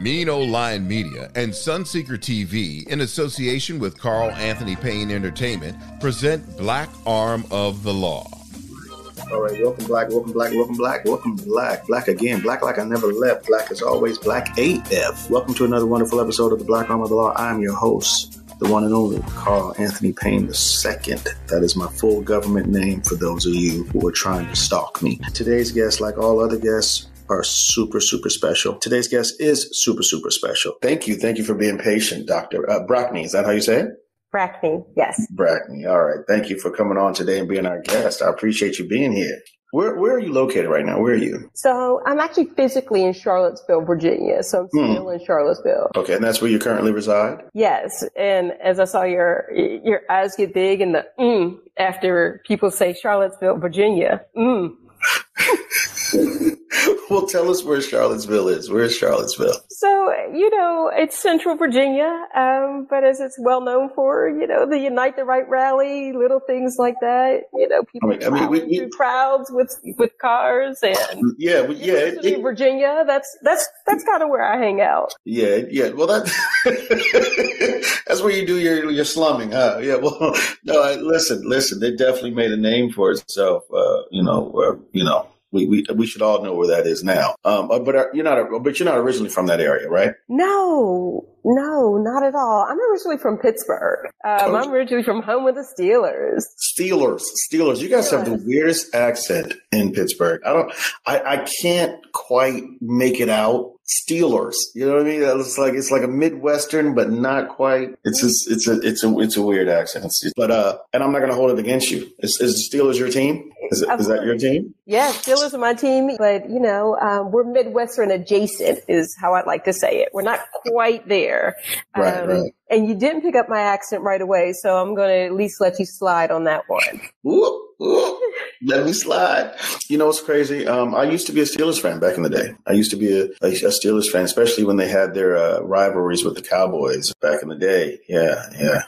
Mean Lion Media and Sunseeker TV, in association with Carl Anthony Payne Entertainment, present Black Arm of the Law. All right, welcome black, welcome black, welcome black, welcome black, black again, black like I never left, black as always, black AF. Welcome to another wonderful episode of the Black Arm of the Law. I'm your host, the one and only Carl Anthony Payne II. That is my full government name for those of you who are trying to stalk me. Today's guest, like all other guests, are super, super special. Today's guest is super, super special. Thank you. Thank you for being patient, Dr. Uh, Brackney. Is that how you say it? Brackney, yes. Brackney. All right. Thank you for coming on today and being our guest. I appreciate you being here. Where Where are you located right now? Where are you? So I'm actually physically in Charlottesville, Virginia. So I'm Hmm. still in Charlottesville. Okay, and that's where you currently reside. Yes, and as I saw your your eyes get big and the mm after people say Charlottesville, Virginia. Mm. well, tell us where Charlottesville is. Where's Charlottesville? So you know it's Central Virginia, um, but as it's well known for, you know the Unite the Right rally, little things like that. You know people I mean- I mean, we- we- through crowds with with cars and Yeah, we- yeah, it- it- Virginia. That's that's that's kind of where I hang out. yeah, yeah. Well, that that's where you do your your slumming, huh? Yeah. Well, no. I, listen, listen. They definitely made a name for itself. Uh, you know, uh, you know. We, we we should all know where that is now. Um, uh, but uh, you're not but you're not originally from that area, right? No, no, not at all. I'm originally from Pittsburgh. Um, Oh. I'm originally from home with the Steelers. Steelers, Steelers. You guys have the weirdest accent in Pittsburgh. I don't, I, I can't quite make it out. Steelers. You know what I mean? It's like it's like a Midwestern, but not quite. It's just, it's a it's a it's a weird accent. It's, but uh, and I'm not going to hold it against you. Is, is Steelers your team? Is, it, is that your team? Yeah, Steelers are my team, but you know, um, we're Midwestern adjacent is how I'd like to say it. We're not quite there. Right, Um, right. And you didn't pick up my accent right away, so I'm going to at least let you slide on that one. Whoop, whoop. Let me slide. You know what's crazy? Um, I used to be a Steelers fan back in the day. I used to be a, a, a Steelers fan, especially when they had their uh, rivalries with the Cowboys back in the day. Yeah, yeah.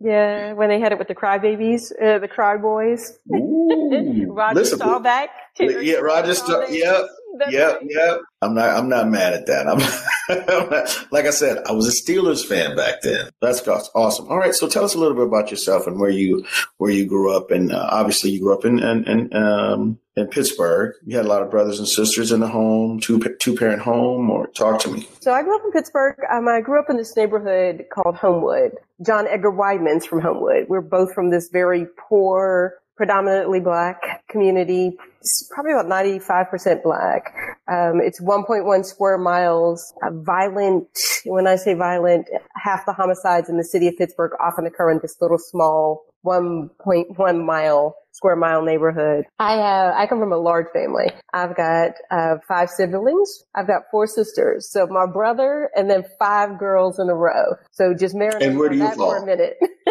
Yeah, when they had it with the crybabies, uh, the cry boys. Roger listen, Staubach. Yeah, Roger. Staubach. Yep, That's yep, right. yep. I'm not. I'm not mad at that. I'm, I'm not- like I said, I was a Steelers fan back then. That's awesome. All right, so tell us a little bit about yourself and where you where you grew up. And uh, obviously, you grew up in in, in, um, in Pittsburgh. You had a lot of brothers and sisters in the home, two two parent home. Or talk to me. So I grew up in Pittsburgh. Um, I grew up in this neighborhood called Homewood. John Edgar Wideman's from Homewood. We're both from this very poor, predominantly black community. It's probably about 95% black. Um, it's 1.1 square miles. Uh, violent, when I say violent, half the homicides in the city of Pittsburgh often occur in this little small 1.1 mile square mile neighborhood. I have, I come from a large family. I've got, uh, five siblings. I've got four sisters. So my brother and then five girls in a row. So just marinate And where do you that for fall? a minute.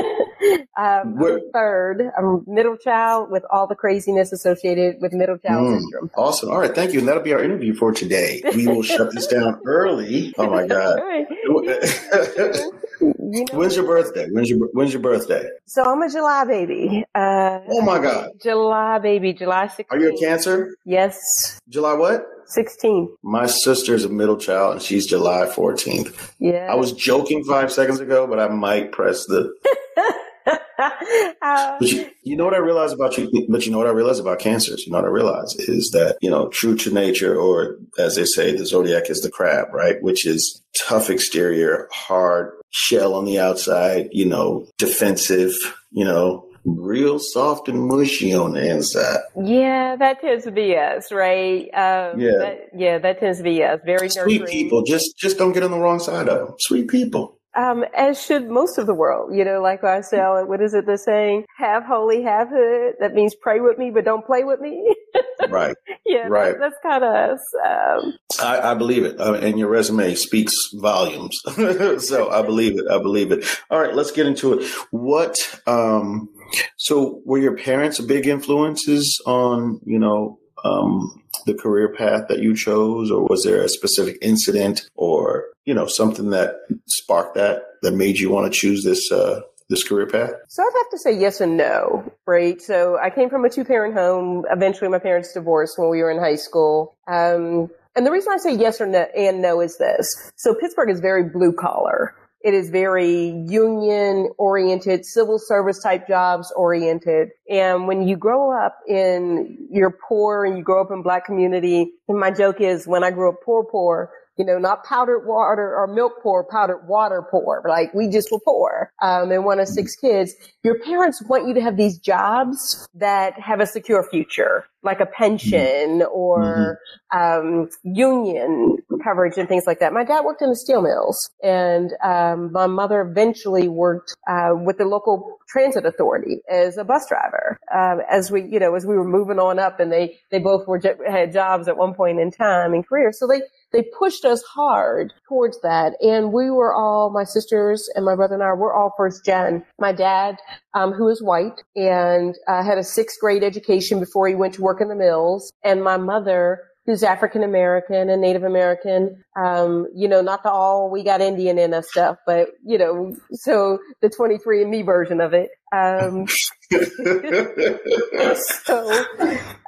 um, I'm third. I'm middle child with all the craziness associated with middle child Mm, syndrome. awesome. All right, thank you. And that'll be our interview for today. We will shut this down early. Oh my god. You know, When's your birthday? When's your When's your birthday? so I'm a July baby. Uh, Oh my God! July baby, July 16th. Are you a Cancer? Yes, July what? 16. My sister's a middle child, and she's July 14th. Yeah. I was joking five seconds ago, but I might press the. But you, you know what I realize about you? But you know what I realize about cancers? You know what I realize is that you know, true to nature, or as they say, the zodiac is the crab, right? Which is tough exterior, hard shell on the outside. You know, defensive. You know, real soft and mushy on the inside. yeah, that tends to be us, right? Um, Yeah. That, yeah, that tends to be us. Very Sweet nurturing. people, just just don't get on the wrong side of them. Sweet people. Um, as should most of the world. You know, like I say, what is it the saying? Have holy, have hood. That means pray with me, but don't play with me. right. Yeah, right. That, that's kind of us. Um, I, I, believe it, uh, and your resume speaks volumes. so I believe it. I believe it. All right, let's get into it. What? Um, so, were your parents big influences on you know um, the career path that you chose, or was there a specific incident or you know something that sparked that that made you want to choose this uh, this career path? So I'd have to say yes and no, right? So I came from a two parent home. Eventually, my parents divorced when we were in high school. Um, and the reason I say yes or no and no is this. So Pittsburgh is very blue collar. It is very union oriented, civil service type jobs oriented. And when you grow up in, you're poor and you grow up in black community, and my joke is when I grew up poor, poor, you know, not powdered water or milk poor, powdered water poor. Like we just were poor. Um, and one of six kids. Your parents want you to have these jobs that have a secure future, like a pension or mm-hmm. um, union coverage and things like that. My dad worked in the steel mills, and um, my mother eventually worked uh, with the local transit authority as a bus driver. Um, as we, you know, as we were moving on up, and they they both were had jobs at one point in time in career, so they they pushed us hard towards that. And we were all, my sisters and my brother and I, we're all first gen. My dad, um, who is white and uh, had a sixth grade education before he went to work in the mills. And my mother, who's African American and Native American. Um, you know, not the all we got Indian in us stuff, but you know, so the 23 and me version of it. Um, so,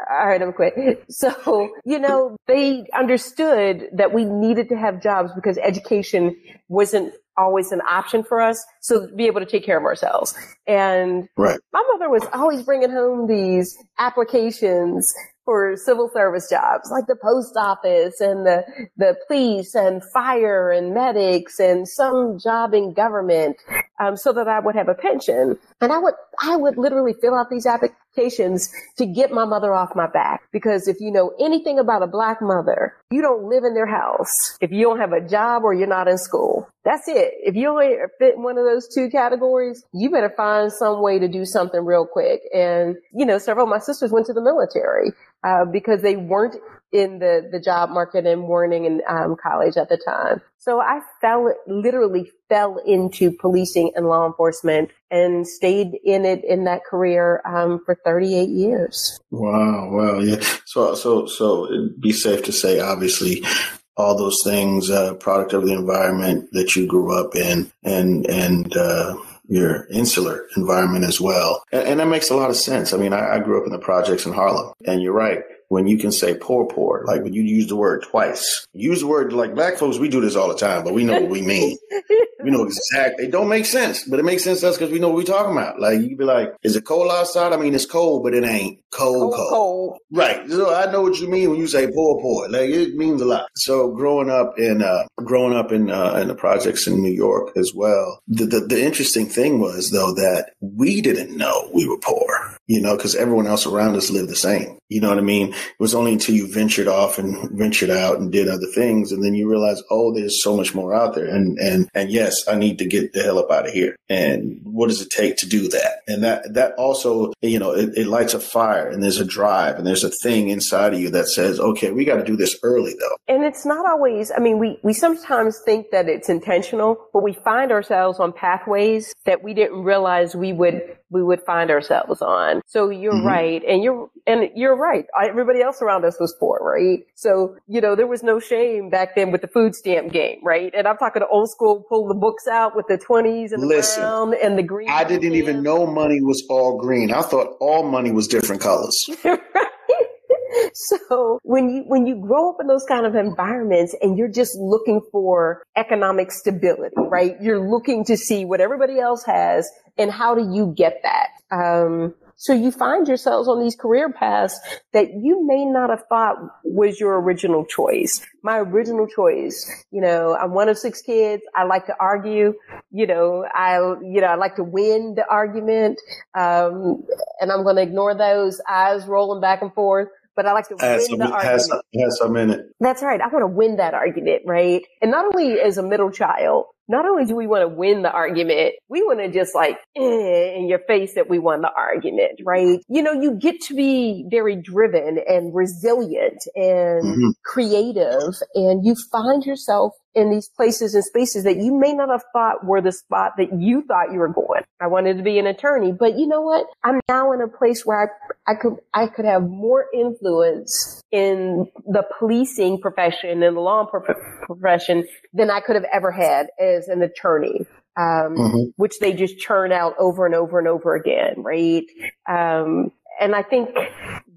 all right, I'm quit. So, you know, they understood that we needed to have jobs because education wasn't always an option for us. So to be able to take care of ourselves. And right. my mother was always bringing home these applications for civil service jobs like the post office and the, the police and fire and medics and some job in government um, so that I would have a pension. And I would, I would literally fill out these applications to get my mother off my back. Because if you know anything about a black mother, you don't live in their house if you don't have a job or you're not in school. That's it. If you only fit in one of those two categories, you better find some way to do something real quick. And, you know, several of my sisters went to the military uh, because they weren't in the, the job market and weren't in um, college at the time. So I fell, literally fell into policing and law enforcement and stayed in it in that career um, for 38 years. Wow, wow, yeah. So, so, so it'd be safe to say, obviously, all those things, uh, product of the environment that you grew up in, and and uh, your insular environment as well. And, and, that makes a lot of sense. I mean, I, I, grew up in the projects in Harlem, and you're right. When you can say poor, poor, like when you use the word twice, use the word like black folks, we do this all the time, but we know what we mean. we know exactly. It don't make sense, but it makes sense to us because we know what we're talking about. Like you be like, is it cold outside? I mean, it's cold, but it ain't cold, cold. cold. Right. So I know what you mean when you say poor, poor. Like it means a lot. So growing up in, uh, growing up in, uh, in the projects in New York as well, the, the, the interesting thing was though that we didn't know we were poor, you know, because everyone else around us lived the same. You know what I mean? It was only until you ventured off and ventured out and did other things, and then you realize, oh, there's so much more out there. And and and yes, I need to get the hell up out of here. And what does it take to do that? And that that also, you know, it, it lights a fire, and there's a drive, and there's a thing inside of you that says, okay, we got to do this early, though. And it's not always. I mean, we we sometimes think that it's intentional, but we find ourselves on pathways that we didn't realize we would we would find ourselves on. So you're mm-hmm. right. And you're, and you're right. Everybody else around us was poor, right? So, you know, there was no shame back then with the food stamp game, right? And I'm talking to old school, pull the books out with the 20s and the Listen, brown and the green. I didn't even know money was all green. I thought all money was different colors. right? so when you when you grow up in those kind of environments and you're just looking for economic stability, right? You're looking to see what everybody else has and how do you get that? Um, so you find yourselves on these career paths that you may not have thought was your original choice. My original choice, you know, I'm one of six kids. I like to argue, you know, I, you know, I like to win the argument. Um, and I'm going to ignore those eyes rolling back and forth but I like to win some, the argument. Has has some in it. That's right. I want to win that argument, right? And not only as a middle child, not only do we want to win the argument, we want to just like eh, in your face that we won the argument, right? You know, you get to be very driven and resilient and mm-hmm. creative and you find yourself in these places and spaces that you may not have thought were the spot that you thought you were going. I wanted to be an attorney, but you know what? I'm now in a place where I, I could, I could have more influence in the policing profession and the law profession than I could have ever had as an attorney. Um, mm-hmm. which they just churn out over and over and over again, right? Um, and I think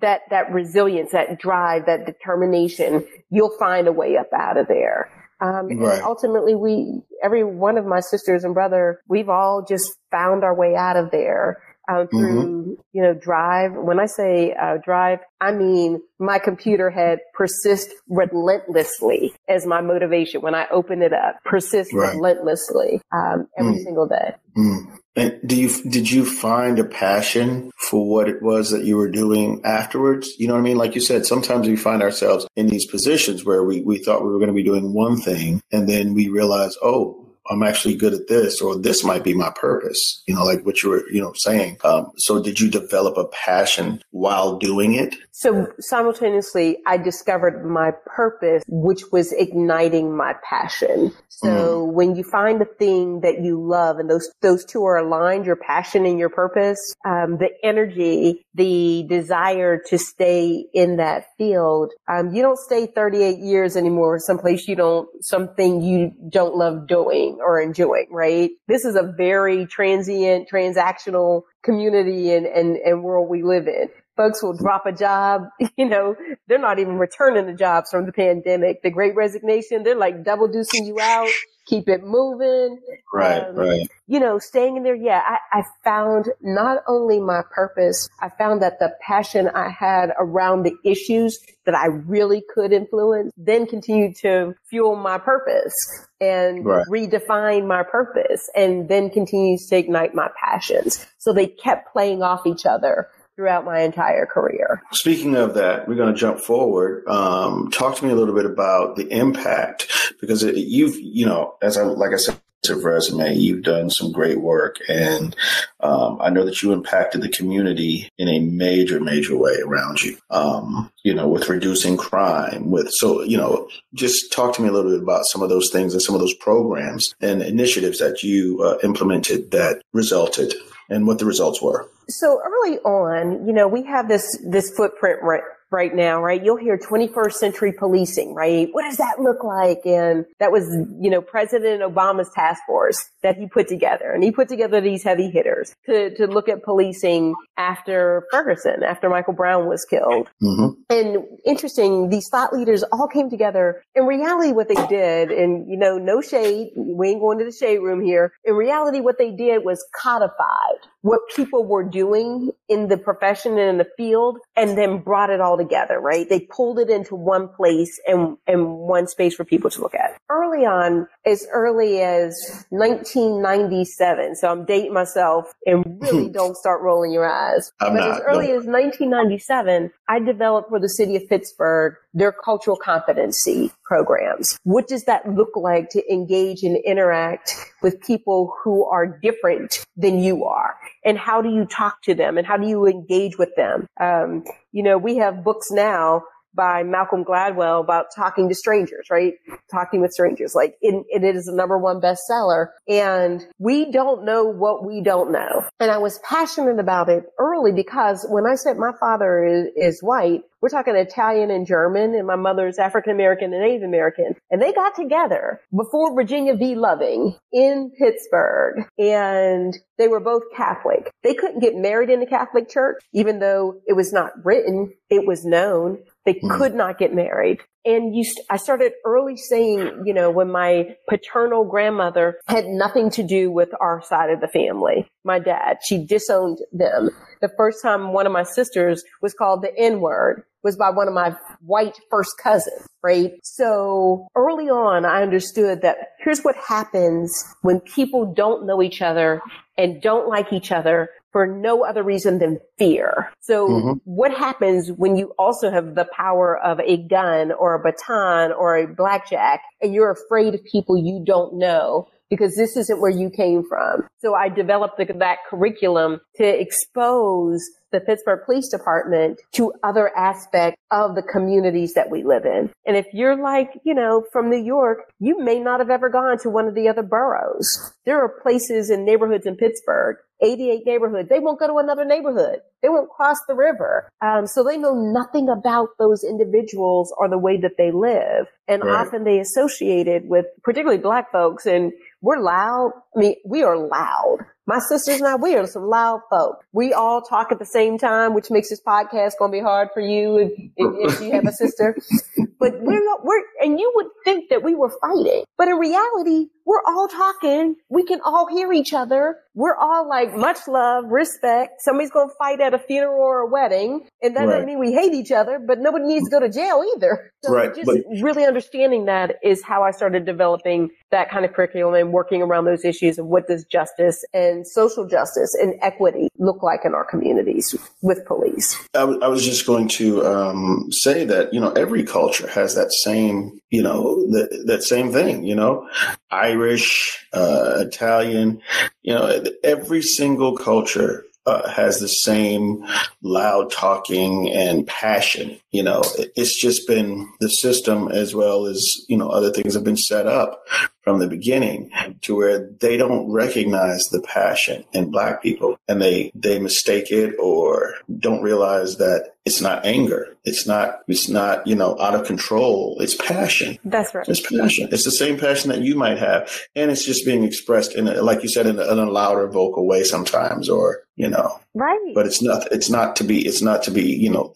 that that resilience, that drive, that determination, you'll find a way up out of there. Um, right. And ultimately, we, every one of my sisters and brother, we've all just found our way out of there. Um, through, mm-hmm. you know, drive. When I say uh, drive, I mean my computer had persist relentlessly as my motivation when I open it up, persist right. relentlessly um, every mm. single day. Mm. And do you did you find a passion for what it was that you were doing afterwards? You know what I mean? Like you said, sometimes we find ourselves in these positions where we, we thought we were going to be doing one thing and then we realize, oh, I'm actually good at this, or this might be my purpose. You know, like what you were, you know, saying. Um, so, did you develop a passion while doing it? So, simultaneously, I discovered my purpose, which was igniting my passion. So, mm. when you find a thing that you love, and those those two are aligned, your passion and your purpose, um, the energy, the desire to stay in that field, um, you don't stay 38 years anymore someplace you don't, something you don't love doing or enjoying, right? This is a very transient, transactional community and, and, and world we live in. Folks will drop a job, you know, they're not even returning the jobs from the pandemic. The great resignation, they're like double deucing you out keep it moving. Right, um, right. You know, staying in there. Yeah, I, I found not only my purpose, I found that the passion I had around the issues that I really could influence then continued to fuel my purpose and right. redefine my purpose and then continues to ignite my passions. So they kept playing off each other throughout my entire career. Speaking of that, we're going to jump forward. Um, talk to me a little bit about the impact because it, you've, you know, as I like I said. Resume, you've done some great work, and um, I know that you impacted the community in a major, major way around you. Um, you know, with reducing crime, with so you know, just talk to me a little bit about some of those things and some of those programs and initiatives that you uh, implemented that resulted, and what the results were. So early on, you know, we have this, this footprint right, right now, right? You'll hear 21st century policing, right? What does that look like? And that was, you know, President Obama's task force that he put together. And he put together these heavy hitters to, to look at policing after Ferguson, after Michael Brown was killed. Mm-hmm. And interesting, these thought leaders all came together. In reality, what they did, and, you know, no shade, we ain't going to the shade room here. In reality, what they did was codified what people were doing in the profession and in the field and then brought it all together, right? They pulled it into one place and, and one space for people to look at. Early on, as early as 1997, so I'm dating myself and really don't start rolling your eyes. I'm but not, as early no. as 1997, I developed for the city of Pittsburgh their cultural competency programs. What does that look like to engage and interact with people who are different than you are? And how do you talk to them and how do you engage with them? Um, you know, we have books now by Malcolm Gladwell about talking to strangers, right? Talking with strangers. Like it, it is a number one bestseller. And we don't know what we don't know. And I was passionate about it early because when I said my father is, is white, we're talking Italian and German, and my mother's African American and Native American. And they got together before Virginia v. Loving in Pittsburgh, and they were both Catholic. They couldn't get married in the Catholic Church, even though it was not written, it was known. They mm. could not get married. And you, st- I started early saying, you know, when my paternal grandmother had nothing to do with our side of the family, my dad, she disowned them. The first time one of my sisters was called the N word was by one of my white first cousins, right? So early on, I understood that here's what happens when people don't know each other and don't like each other for no other reason than fear. So mm-hmm. what happens when you also have the power of a gun or a baton or a blackjack and you're afraid of people you don't know because this isn't where you came from. So I developed the, that curriculum to expose the Pittsburgh Police Department to other aspects of the communities that we live in. And if you're like, you know, from New York, you may not have ever gone to one of the other boroughs. There are places and neighborhoods in Pittsburgh 88 neighborhoods. They won't go to another neighborhood. They won't cross the river. Um, so they know nothing about those individuals or the way that they live. And right. often they associate it with particularly black folks and we're loud. I mean, we are loud. My sisters and I, we are some loud folk. We all talk at the same time, which makes this podcast going to be hard for you if, if, if you have a sister. but we're, not, we're, and you would think that we were fighting, but in reality, we're all talking. We can all hear each other. We're all like much love, respect. Somebody's going to fight at a funeral or a wedding. And that right. doesn't mean we hate each other, but nobody needs to go to jail either. So right. just but, really understanding that is how I started developing that kind of curriculum and working around those issues of what does justice and social justice and equity look like in our communities with police. I, w- I was just going to um, say that, you know, every culture has that same, you know, that, that same thing, you know, Irish, uh, Italian, you know, every single culture uh, has the same loud talking and passion. You know, it's just been the system as well as, you know, other things have been set up from the beginning to where they don't recognize the passion in black people and they, they mistake it or don't realize that it's not anger. It's not, it's not, you know, out of control. It's passion. That's right. It's passion. It's the same passion that you might have. And it's just being expressed in, a, like you said, in a, in a louder vocal way sometimes or, you know, right. But it's not, it's not to be, it's not to be, you know,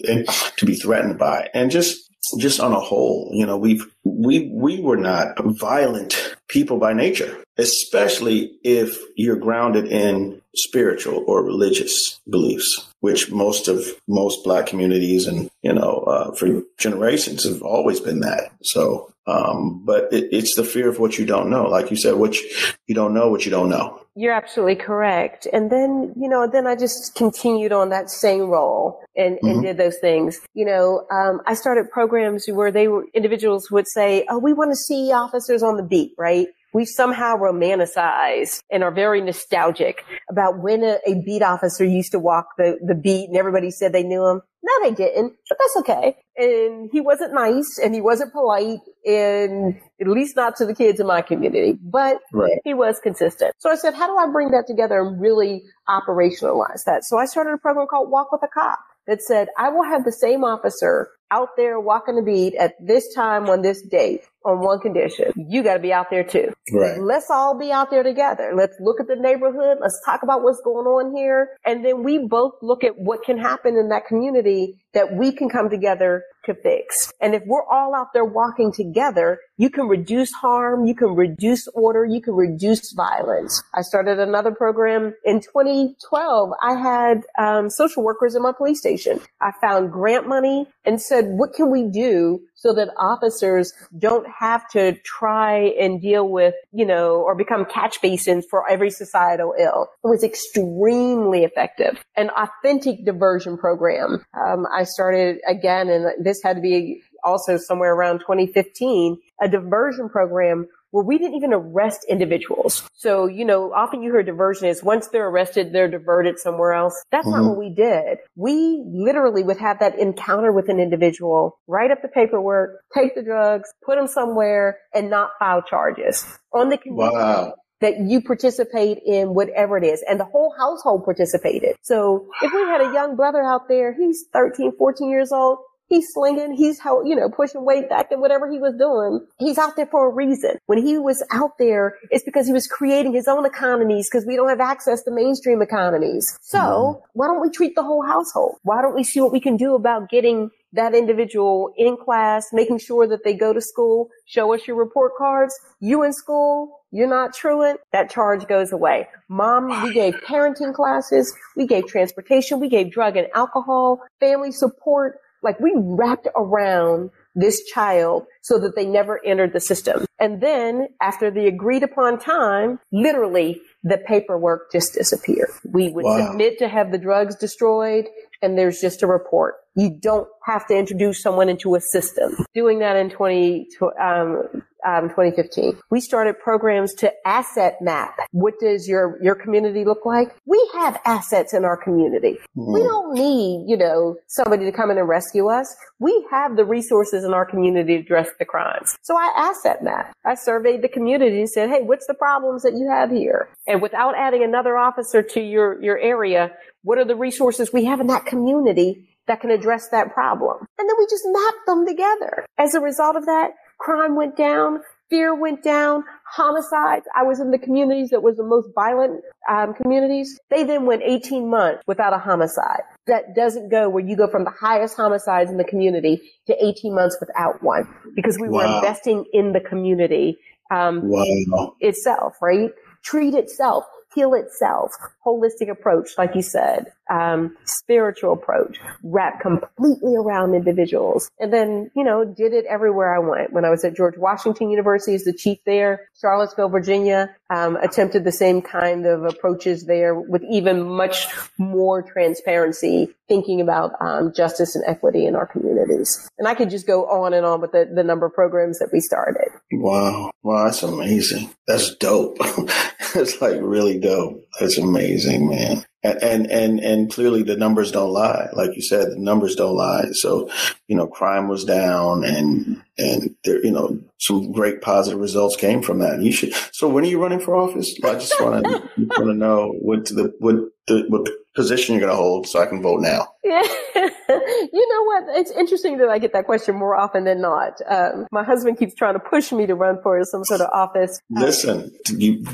to be threatened by and just, just on a whole, you know, we've we we were not violent people by nature, especially if you're grounded in spiritual or religious beliefs, which most of most black communities and you know uh, for generations have always been that. So, um, but it, it's the fear of what you don't know, like you said, what you, you don't know, what you don't know. You're absolutely correct. And then, you know, then I just continued on that same role and, mm-hmm. and did those things. You know, um, I started programs where they were, individuals would say, oh, we want to see officers on the beat, right? we somehow romanticize and are very nostalgic about when a, a, beat officer used to walk the, the beat and everybody said they knew him. No, they didn't, but that's okay. And he wasn't nice and he wasn't polite and at least not to the kids in my community, but right. he was consistent. So I said, how do I bring that together and really operationalize that? So I started a program called Walk with a Cop that said, I will have the same officer out there walking the beat at this time on this date on one condition. You got to be out there too. Right. Let's all be out there together. Let's look at the neighborhood. Let's talk about what's going on here. And then we both look at what can happen in that community that we can come together to fix. And if we're all out there walking together, you can reduce harm, you can reduce order, you can reduce violence. I started another program in 2012. I had um, social workers in my police station. I found grant money and said, what can we do so that officers don't have to try and deal with, you know, or become catch basins for every societal ill. It was extremely effective. An authentic diversion program. Um, I started again, and this had to be also somewhere around 2015, a diversion program where we didn't even arrest individuals. So, you know, often you hear diversion is once they're arrested, they're diverted somewhere else. That's mm-hmm. not what we did. We literally would have that encounter with an individual, write up the paperwork, take the drugs, put them somewhere and not file charges on the condition wow that you participate in whatever it is. And the whole household participated. So if we had a young brother out there, he's 13, 14 years old, He's slinging, he's, you know, pushing weight back and whatever he was doing. He's out there for a reason. When he was out there, it's because he was creating his own economies because we don't have access to mainstream economies. So mm-hmm. why don't we treat the whole household? Why don't we see what we can do about getting that individual in class, making sure that they go to school, show us your report cards. You in school, you're not truant, that charge goes away. Mom, we gave parenting classes, we gave transportation, we gave drug and alcohol, family support, like we wrapped around this child so that they never entered the system. And then after the agreed upon time, literally the paperwork just disappeared. We would wow. submit to have the drugs destroyed and there's just a report. You don't have to introduce someone into a system. Doing that in 20, um, um, 2015. We started programs to asset map. What does your, your community look like? We have assets in our community. Mm. We don't need, you know, somebody to come in and rescue us. We have the resources in our community to address the crimes. So I asset map. I surveyed the community and said, Hey, what's the problems that you have here? And without adding another officer to your, your area, what are the resources we have in that community that can address that problem? And then we just map them together. As a result of that, crime went down, fear went down, homicides. I was in the communities that was the most violent um, communities. They then went 18 months without a homicide. That doesn't go where you go from the highest homicides in the community to 18 months without one because we wow. were investing in the community um, wow. itself, right? Treat itself heal itself, holistic approach, like you said, um, spiritual approach, wrapped completely around individuals. And then, you know, did it everywhere I went. When I was at George Washington University as the chief there, Charlottesville, Virginia, um, attempted the same kind of approaches there with even much more transparency, thinking about um, justice and equity in our communities. And I could just go on and on with the, the number of programs that we started. Wow. Wow, that's amazing. That's dope. that's like really dope. That's amazing, man. And, and and and clearly the numbers don't lie. Like you said, the numbers don't lie. So, you know, crime was down, and and there, you know, some great positive results came from that. You should. So, when are you running for office? I just want to want to know what the what the what position you're going to hold, so I can vote now. Yeah. you know what? It's interesting that I get that question more often than not. Um, my husband keeps trying to push me to run for some sort of office. Listen, you,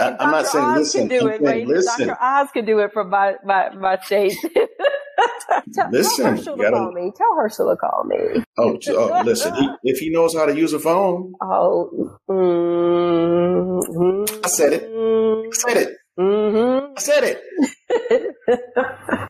I, am not saying Oz listen. Can do it, right? Listen. Dr. Oz can do it for my, my, my state. tell, listen, tell Herschel to call me. Tell Herschel to call me. Oh, oh listen, he, if he knows how to use a phone. Oh, mm, I said it. I said it. Mm-hmm. I said it.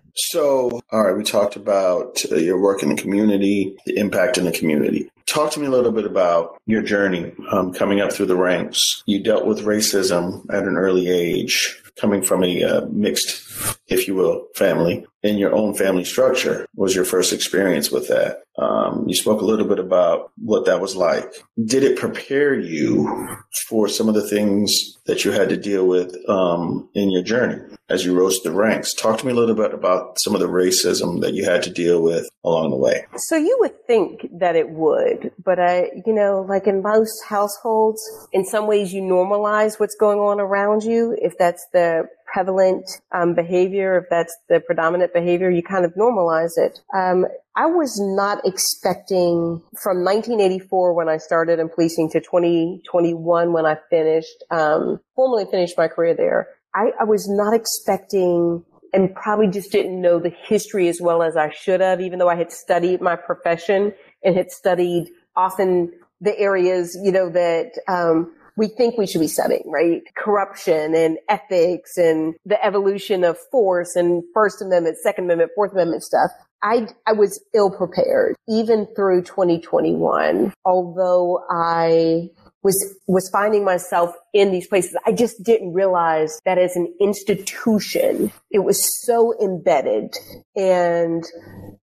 so, all right, we talked about uh, your work in the community, the impact in the community. Talk to me a little bit about your journey um, coming up through the ranks. You dealt with racism at an early age coming from a uh, mixed, if you will, family in your own family structure was your first experience with that. Um, you spoke a little bit about what that was like. Did it prepare you for some of the things that you had to deal with um, in your journey as you rose the ranks? Talk to me a little bit about some of the racism that you had to deal with along the way. So you would think that it would, but I, you know, like in most households, in some ways you normalize what's going on around you. If that's the prevalent um, behavior, if that's the predominant behavior, you kind of normalize it. Um, I was not expecting from 1984 when I started in policing to 2021 when I finished, um, formally finished my career there. I, I was not expecting and probably just didn't know the history as well as I should have, even though I had studied my profession and had studied often the areas, you know, that, um, we think we should be studying, right? Corruption and ethics and the evolution of force and First Amendment, Second Amendment, Fourth Amendment stuff. I, I was ill prepared even through 2021, although I was was finding myself in these places. I just didn't realize that as an institution, it was so embedded and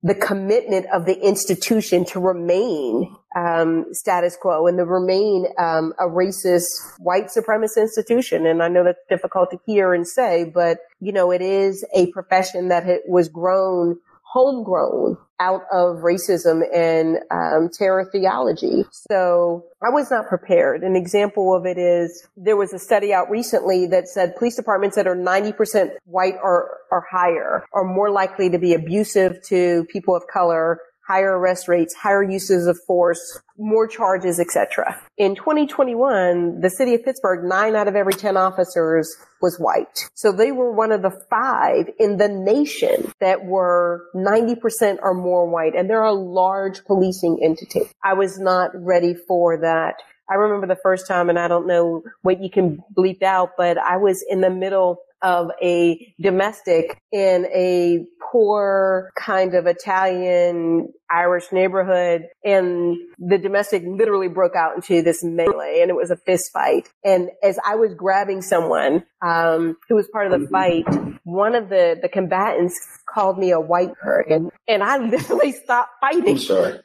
the commitment of the institution to remain um, status quo and to remain um, a racist white supremacist institution. And I know that's difficult to hear and say, but you know, it is a profession that was grown homegrown out of racism and um, terror theology. So I was not prepared. An example of it is there was a study out recently that said police departments that are 90% white or, or higher are more likely to be abusive to people of color higher arrest rates, higher uses of force, more charges, etc. In 2021, the city of Pittsburgh, nine out of every 10 officers was white. So they were one of the five in the nation that were 90% or more white. And they're a large policing entity. I was not ready for that. I remember the first time, and I don't know what you can bleep out, but I was in the middle of a domestic in a poor kind of Italian Irish neighborhood and the domestic literally broke out into this melee and it was a fist fight. And as I was grabbing someone, um, who was part of the fight, one of the, the combatants called me a white person and I literally stopped fighting. I'm sorry.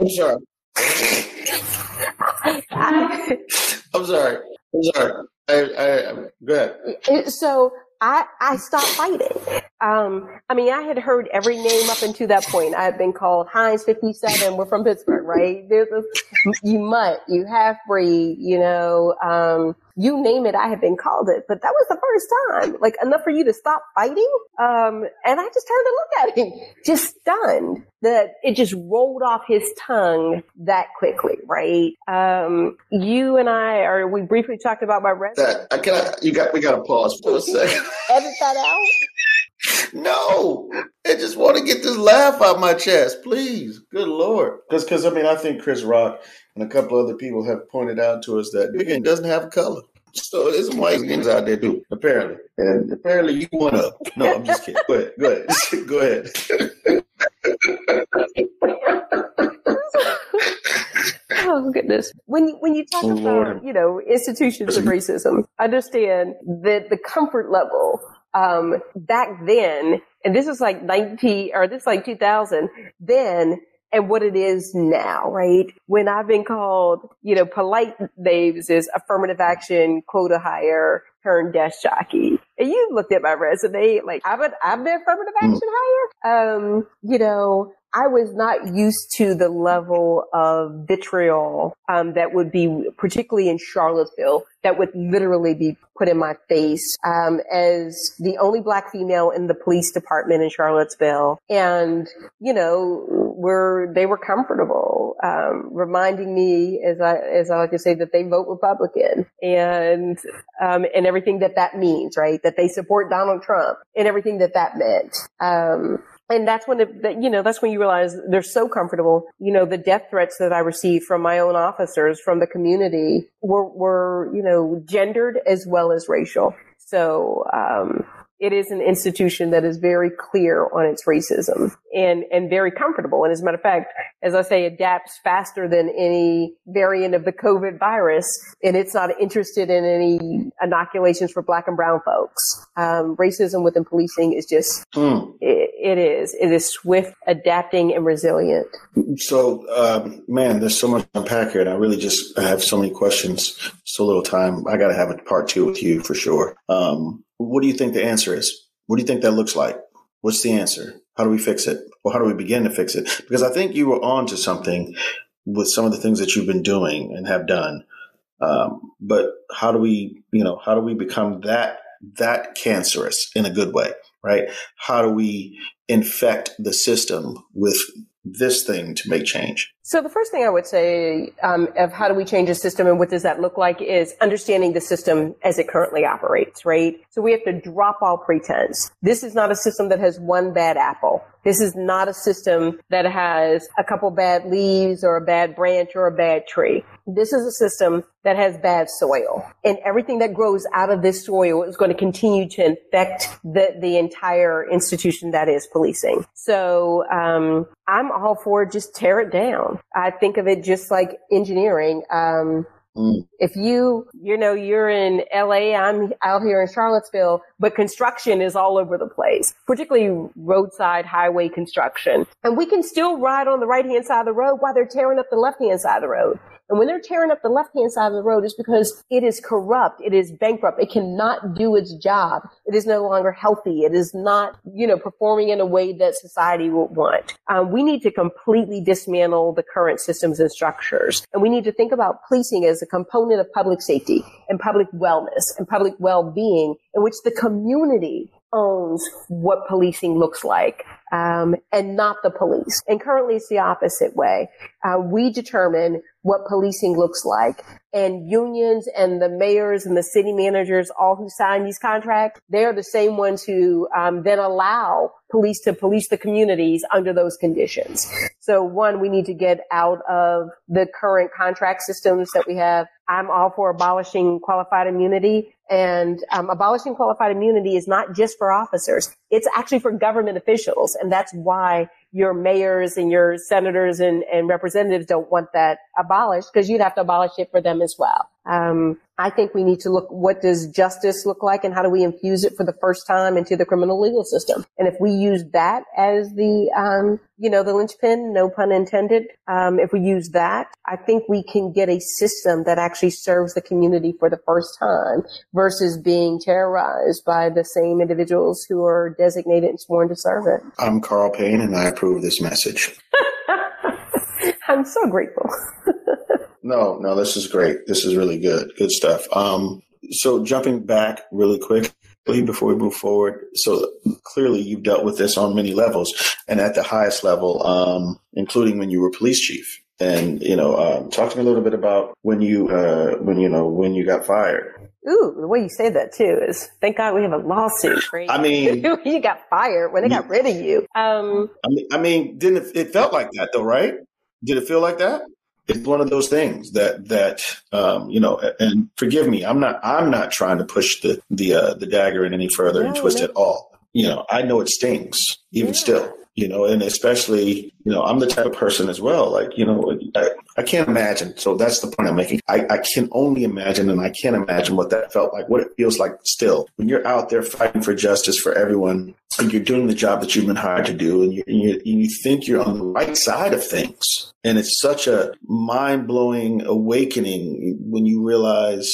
I'm sorry. I, am sorry. I'm sorry. I, I, go ahead. So I, I stopped fighting. Um, I mean, I had heard every name up until that point. I had been called Heinz 57. We're from Pittsburgh, right? There's a, you mutt, you half breed, you know, um, you name it, I have been called it. But that was the first time, like enough for you to stop fighting. Um, and I just turned to look at him, just stunned that it just rolled off his tongue that quickly, right? Um, you and I, or we briefly talked about my rest. That, I can you got, we got to pause for a second. Edit that out. No, I just want to get this laugh out my chest, please. Good lord, because because I mean I think Chris Rock and a couple other people have pointed out to us that Big doesn't have color. So there's some white skins out there too, apparently. And apparently you one up. No, I'm just kidding. Go ahead. Go ahead. Go ahead. oh goodness. When when you talk oh, about, Lord. you know, institutions of racism, understand that the comfort level um, back then, and this is like 19 or this is like 2000, then and what it is now, right? When I've been called, you know, polite names is affirmative action, quota hire, turn desk jockey. And you looked at my resume, like I've been, I've been affirmative action hire. Um, you know, I was not used to the level of vitriol um, that would be, particularly in Charlottesville, that would literally be put in my face um, as the only black female in the police department in Charlottesville. And, you know, were they were comfortable, um, reminding me, as I as I like to say, that they vote Republican and um, and everything that that means, right? That they support Donald Trump and everything that that meant. Um, and that's when it, you know that's when you realize they're so comfortable you know the death threats that i received from my own officers from the community were were you know gendered as well as racial so um, it is an institution that is very clear on its racism and, and very comfortable. And as a matter of fact, as I say, adapts faster than any variant of the COVID virus. And it's not interested in any inoculations for black and brown folks. Um, racism within policing is just, mm. it, it is. It is swift, adapting, and resilient. So, um, man, there's so much to unpack here. And I really just I have so many questions, so little time. I got to have a part two with you for sure. Um, what do you think the answer is? What do you think that looks like? What's the answer? How do we fix it? Or how do we begin to fix it? Because I think you were on to something with some of the things that you've been doing and have done. Um, but how do we, you know, how do we become that that cancerous in a good way, right? How do we infect the system with this thing to make change? So the first thing I would say um, of how do we change a system and what does that look like is understanding the system as it currently operates, right? So we have to drop all pretense. This is not a system that has one bad apple. This is not a system that has a couple bad leaves or a bad branch or a bad tree. This is a system that has bad soil and everything that grows out of this soil is going to continue to infect the, the entire institution that is policing. So, um, I'm all for just tear it down. I think of it just like engineering. Um, Mm. If you, you know, you're in LA, I'm out here in Charlottesville, but construction is all over the place, particularly roadside highway construction. And we can still ride on the right hand side of the road while they're tearing up the left hand side of the road. And when they're tearing up the left hand side of the road, it's because it is corrupt. It is bankrupt. It cannot do its job. It is no longer healthy. It is not, you know, performing in a way that society would want. Um, we need to completely dismantle the current systems and structures. And we need to think about policing as a component of public safety and public wellness and public well-being in which the community owns what policing looks like um, and not the police. And currently it's the opposite way. Uh, we determine what policing looks like. And unions and the mayors and the city managers, all who sign these contracts, they're the same ones who um, then allow police to police the communities under those conditions. So one, we need to get out of the current contract systems that we have. I'm all for abolishing qualified immunity and um, abolishing qualified immunity is not just for officers. It's actually for government officials. And that's why your mayors and your senators and, and representatives don't want that abolished because you'd have to abolish it for them as well. Um, I think we need to look, what does justice look like and how do we infuse it for the first time into the criminal legal system? And if we use that as the, um, you know, the linchpin, no pun intended, um, if we use that, I think we can get a system that actually serves the community for the first time versus being terrorized by the same individuals who are designated and sworn to serve it. I'm Carl Payne and I approve this message. I'm so grateful. No, no, this is great. This is really good. Good stuff. Um, so jumping back really quickly before we move forward. So clearly you've dealt with this on many levels and at the highest level, um, including when you were police chief. And, you know, um, talk to me a little bit about when you, uh, when, you know, when you got fired. Ooh, the way you say that too is thank God we have a lawsuit, right? I mean, you got fired when they got rid of you. Um, I mean, I mean, didn't it, it felt like that though, right? Did it feel like that? It's one of those things that that um, you know and forgive me i'm not i'm not trying to push the the uh, the dagger in any further no, and twist no. at all you know i know it stings even yeah. still you know, and especially, you know, I'm the type of person as well. Like, you know, I, I can't imagine. So that's the point I'm making. I, I can only imagine, and I can't imagine what that felt like, what it feels like still when you're out there fighting for justice for everyone and you're doing the job that you've been hired to do and you, and you, and you think you're on the right side of things. And it's such a mind blowing awakening when you realize,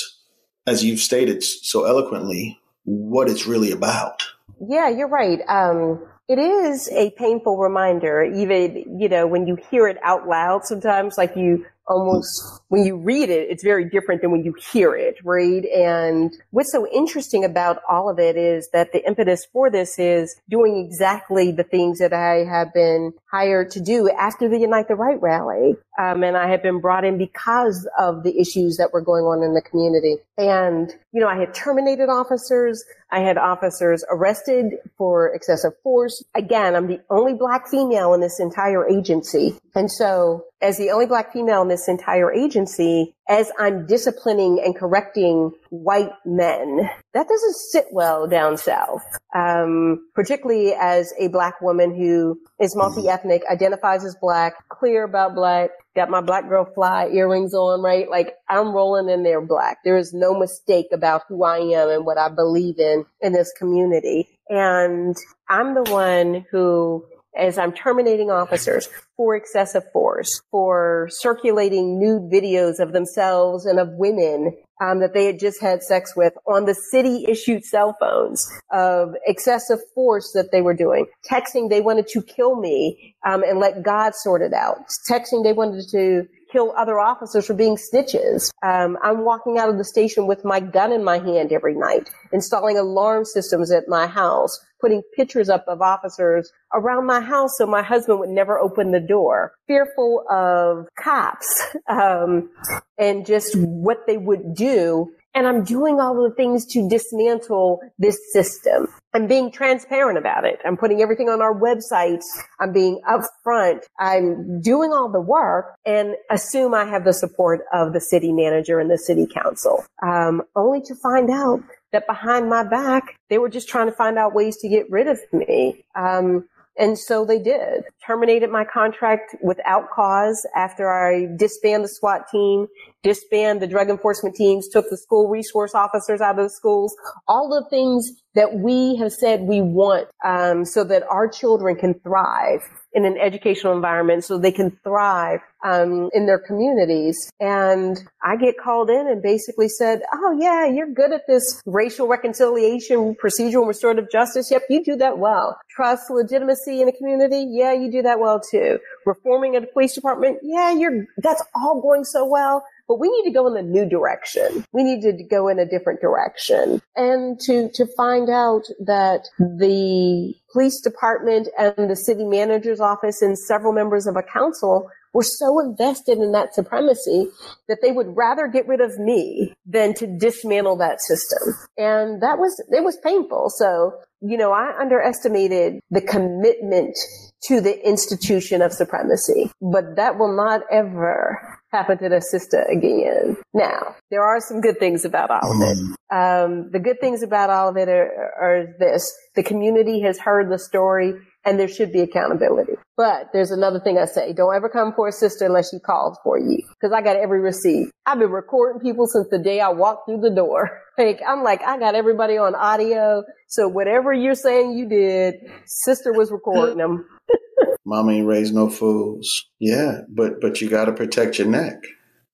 as you've stated so eloquently, what it's really about. Yeah, you're right. Um, it is a painful reminder, even, you know, when you hear it out loud sometimes, like you almost when you read it, it's very different than when you hear it, right? And what's so interesting about all of it is that the impetus for this is doing exactly the things that I have been hired to do after the Unite the Right rally. Um, and I have been brought in because of the issues that were going on in the community. And, you know, I had terminated officers. I had officers arrested for excessive force. Again, I'm the only black female in this entire agency. And so as the only black female in this entire agency, as I'm disciplining and correcting white men, that doesn't sit well down south. Um, particularly as a black woman who is multi-ethnic, identifies as black, clear about black, got my black girl fly earrings on, right? Like I'm rolling in there black. There is no mistake about who I am and what I believe in in this community. And I'm the one who as I'm terminating officers for excessive force, for circulating nude videos of themselves and of women um, that they had just had sex with on the city issued cell phones of excessive force that they were doing, texting they wanted to kill me um, and let God sort it out, texting they wanted to kill other officers for being snitches. Um, I'm walking out of the station with my gun in my hand every night, installing alarm systems at my house, putting pictures up of officers around my house so my husband would never open the door, fearful of cops um, and just what they would do and I'm doing all the things to dismantle this system. I'm being transparent about it. I'm putting everything on our websites. I'm being upfront. I'm doing all the work and assume I have the support of the city manager and the city council, um, only to find out that behind my back, they were just trying to find out ways to get rid of me. Um, and so they did. Terminated my contract without cause after I disbanded the SWAT team, disbanded the drug enforcement teams, took the school resource officers out of the schools, all the things that we have said we want um, so that our children can thrive in an educational environment so they can thrive um, in their communities. And I get called in and basically said, "Oh yeah, you're good at this racial reconciliation, procedural, restorative justice. Yep, you do that well. Trust, legitimacy in a community. Yeah, you do that well too. Reforming a police department. Yeah, you're. That's all going so well." But we need to go in a new direction. We need to go in a different direction and to, to find out that the police department and the city manager's office and several members of a council were so invested in that supremacy that they would rather get rid of me than to dismantle that system. And that was, it was painful. So, you know, I underestimated the commitment to the institution of supremacy, but that will not ever happen to the sister again. Now, there are some good things about all of it. Um, the good things about all of it are, are this. The community has heard the story. And there should be accountability. But there's another thing I say. Don't ever come for a sister unless she calls for you. Cause I got every receipt. I've been recording people since the day I walked through the door. Like, I'm like, I got everybody on audio. So whatever you're saying you did, sister was recording them. Mama ain't raised no fools. Yeah, but but you got to protect your neck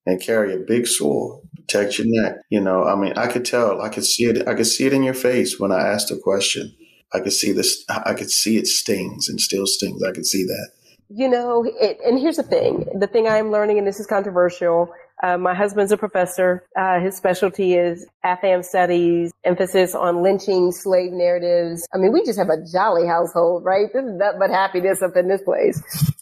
and carry a big sword. Protect your neck. You know, I mean, I could tell. I could see it. I could see it in your face when I asked the question. I could see this. I could see it stings and still stings. I could see that. You know, it, and here's the thing. The thing I'm learning, and this is controversial. Uh, my husband's a professor. Uh, his specialty is AFAM studies, emphasis on lynching, slave narratives. I mean, we just have a jolly household, right? This is nothing but happiness up in this place.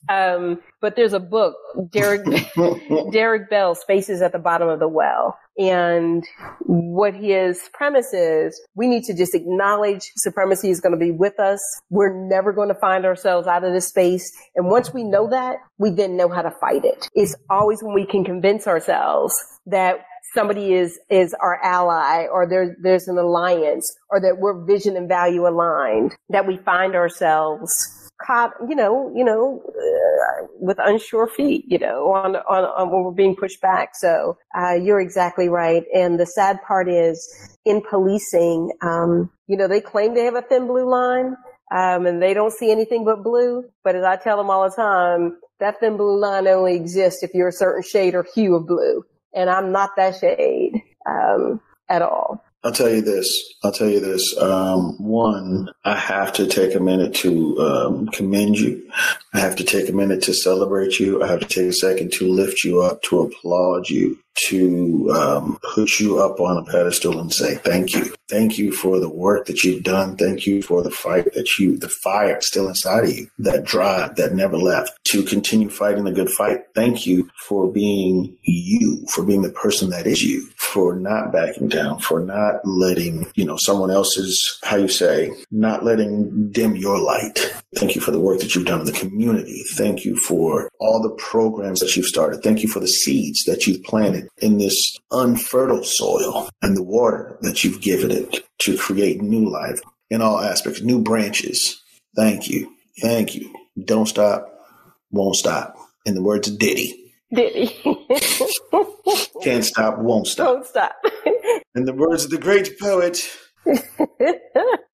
Um, but there's a book, Derek, Derek Bell's Faces at the Bottom of the Well. And what his premise is, we need to just acknowledge supremacy is going to be with us. We're never going to find ourselves out of this space. And once we know that, we then know how to fight it. It's always when we can convince ourselves that somebody is is our ally or there's there's an alliance or that we're vision and value aligned that we find ourselves you know, you know, uh, with unsure feet, you know, on, on, on when we're being pushed back. So, uh, you're exactly right. And the sad part is in policing, um, you know, they claim they have a thin blue line. Um, and they don't see anything but blue. But as I tell them all the time, that thin blue line only exists if you're a certain shade or hue of blue. And I'm not that shade, um, at all. I'll tell you this. I'll tell you this. Um, one, I have to take a minute to um, commend you. I have to take a minute to celebrate you. I have to take a second to lift you up, to applaud you to um, put you up on a pedestal and say thank you. Thank you for the work that you've done. Thank you for the fight that you, the fire still inside of you, that drive that never left to continue fighting the good fight. Thank you for being you, for being the person that is you, for not backing down, for not letting, you know, someone else's, how you say, not letting dim your light. Thank you for the work that you've done in the community. Thank you for all the programs that you've started. Thank you for the seeds that you've planted in this unfertile soil and the water that you've given it to create new life in all aspects, new branches. Thank you. Thank you. Don't stop, won't stop. In the words of Diddy. Diddy. Can't stop, won't stop. Won't stop. In the words of the great poet,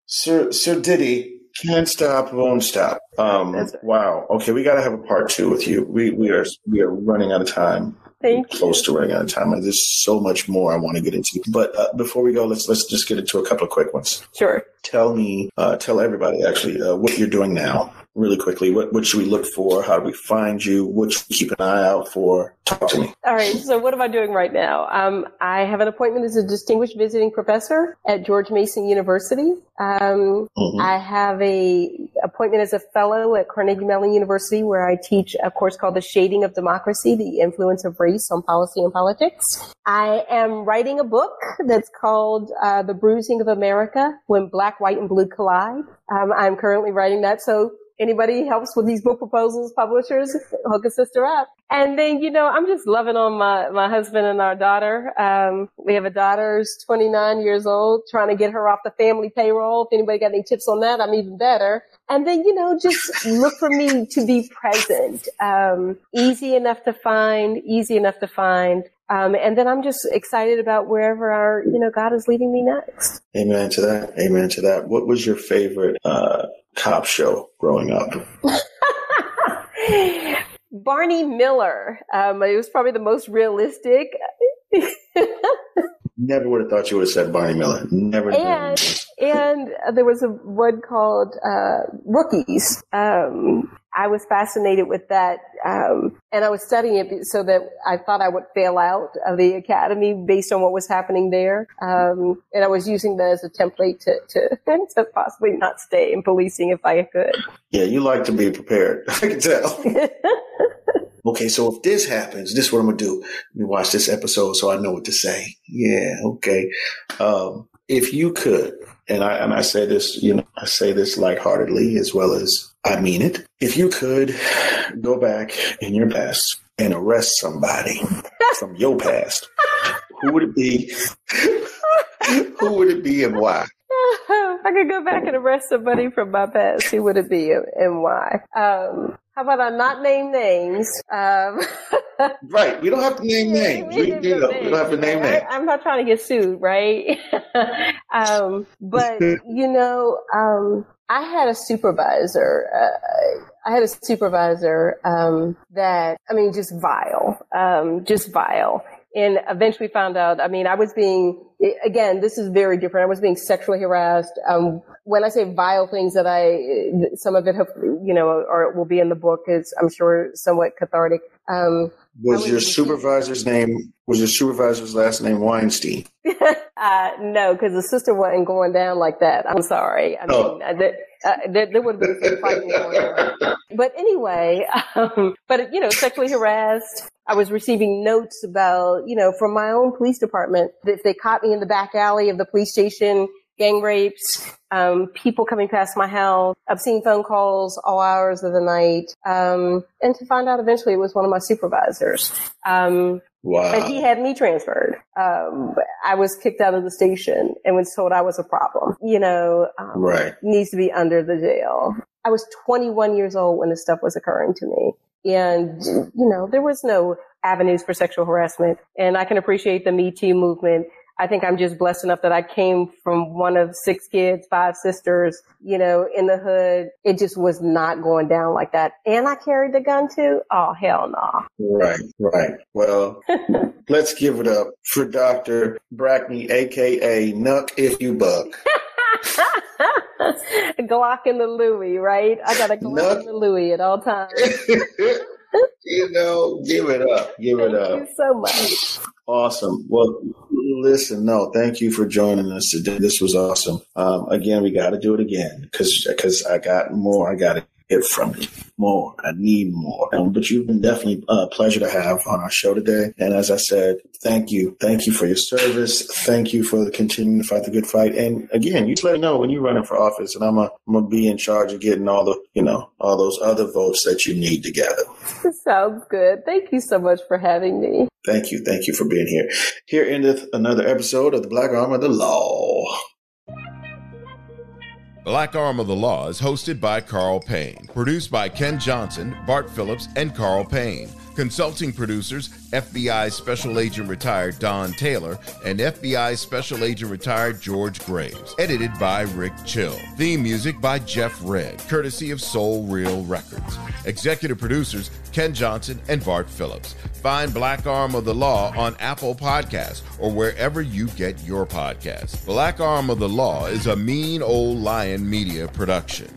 Sir Sir Diddy, can't stop, won't stop. Um, wow. Okay, we got to have a part two with you. We we are we are running out of time. Thank close to running out of time. There's so much more I want to get into. But uh, before we go, let's let's just get into a couple of quick ones. Sure. Tell me, uh, tell everybody actually uh, what you're doing now really quickly. What, what should we look for? How do we find you? What should we keep an eye out for? Talk to me. All right. So what am I doing right now? Um, I have an appointment as a distinguished visiting professor at George Mason University. Um, mm-hmm. I have a appointment as a fellow at Carnegie Mellon University where I teach a course called The Shading of Democracy, the influence of race on policy and politics. I am writing a book that's called uh, The Bruising of America When Black, White, and Blue Collide. Um, I'm currently writing that. So anybody helps with these book proposals, publishers, hook a sister up. And then, you know, I'm just loving on my, my husband and our daughter. Um, we have a daughter who's 29 years old, trying to get her off the family payroll. If anybody got any tips on that, I'm even better. And then, you know, just look for me to be present. Um, easy enough to find, easy enough to find. Um, and then I'm just excited about wherever our, you know, God is leading me next. Amen to that. Amen to that. What was your favorite uh, cop show growing up? Barney Miller. Um, it was probably the most realistic. Never would have thought you would have said Barney Miller. Never. And and there was a one called uh, Rookies. Um, I was fascinated with that, um, and I was studying it so that I thought I would fail out of the academy based on what was happening there. Um, and I was using that as a template to, to to possibly not stay in policing if I could. Yeah, you like to be prepared. I can tell. okay, so if this happens, this is what I'm gonna do. Let me watch this episode so I know what to say. Yeah, okay. Um, if you could, and I and I say this, you know, I say this lightheartedly as well as I mean it. If you could go back in your past and arrest somebody from your past, who would it be? who would it be and why? I could go back and arrest somebody from my past, who would it be and why? Um, how about I not name names? Um, right. We don't have to name names. We, you know, we don't have to name names. I, am not trying to get sued, right? um, but, you know, um, I had a supervisor. Uh, I had a supervisor um, that, I mean, just vile, um, just vile. And eventually found out, I mean, I was being, again, this is very different. I was being sexually harassed. Um, when I say vile things that I, some of it, have, you know, or will be in the book is, I'm sure, somewhat cathartic. Um, was, your supervisor's name, was your supervisor's last name Weinstein? uh, no, because the sister wasn't going down like that. I'm sorry. I oh. mean, uh, uh, there, there, would have been some fighting going on. But anyway, um, but you know, sexually harassed. I was receiving notes about, you know, from my own police department. That if they caught me in the back alley of the police station, gang rapes, um, people coming past my house, obscene phone calls all hours of the night, um, and to find out eventually it was one of my supervisors. Um, wow. And he had me transferred. Um, I was kicked out of the station and was told I was a problem. You know, um, right. needs to be under the jail. I was 21 years old when this stuff was occurring to me. And, you know, there was no avenues for sexual harassment. And I can appreciate the Me Too movement I think I'm just blessed enough that I came from one of six kids, five sisters, you know, in the hood. It just was not going down like that. And I carried the gun too. Oh, hell no. Nah. Right, right. Well, let's give it up for Dr. Brackney, aka Nuck if you buck. Glock in the Louis, right? I got a Glock Nuck. in the Louis at all times. you know, give it up. Give it up. Thank you so much. Awesome. Well, listen, no, thank you for joining us today. This was awesome. Um, again, we got to do it again because because I got more. I got to get from you more. I need more. Um, but you've been definitely a pleasure to have on our show today. And as I said, thank you. Thank you for your service. Thank you for continuing to fight the good fight. And again, you let me know when you're running for office and I'm going to be in charge of getting all the, you know, all those other votes that you need to together. Sounds good. Thank you so much for having me. Thank you. Thank you for being here. Here endeth another episode of the Black Arm of the Law. Black Arm of the Law is hosted by Carl Payne, produced by Ken Johnson, Bart Phillips, and Carl Payne. Consulting producers FBI Special Agent Retired Don Taylor and FBI Special Agent Retired George Graves. Edited by Rick Chill. Theme music by Jeff Red, courtesy of Soul Real Records. Executive producers Ken Johnson and Bart Phillips. Find Black Arm of the Law on Apple Podcasts or wherever you get your podcasts. Black Arm of the Law is a mean old lion media production.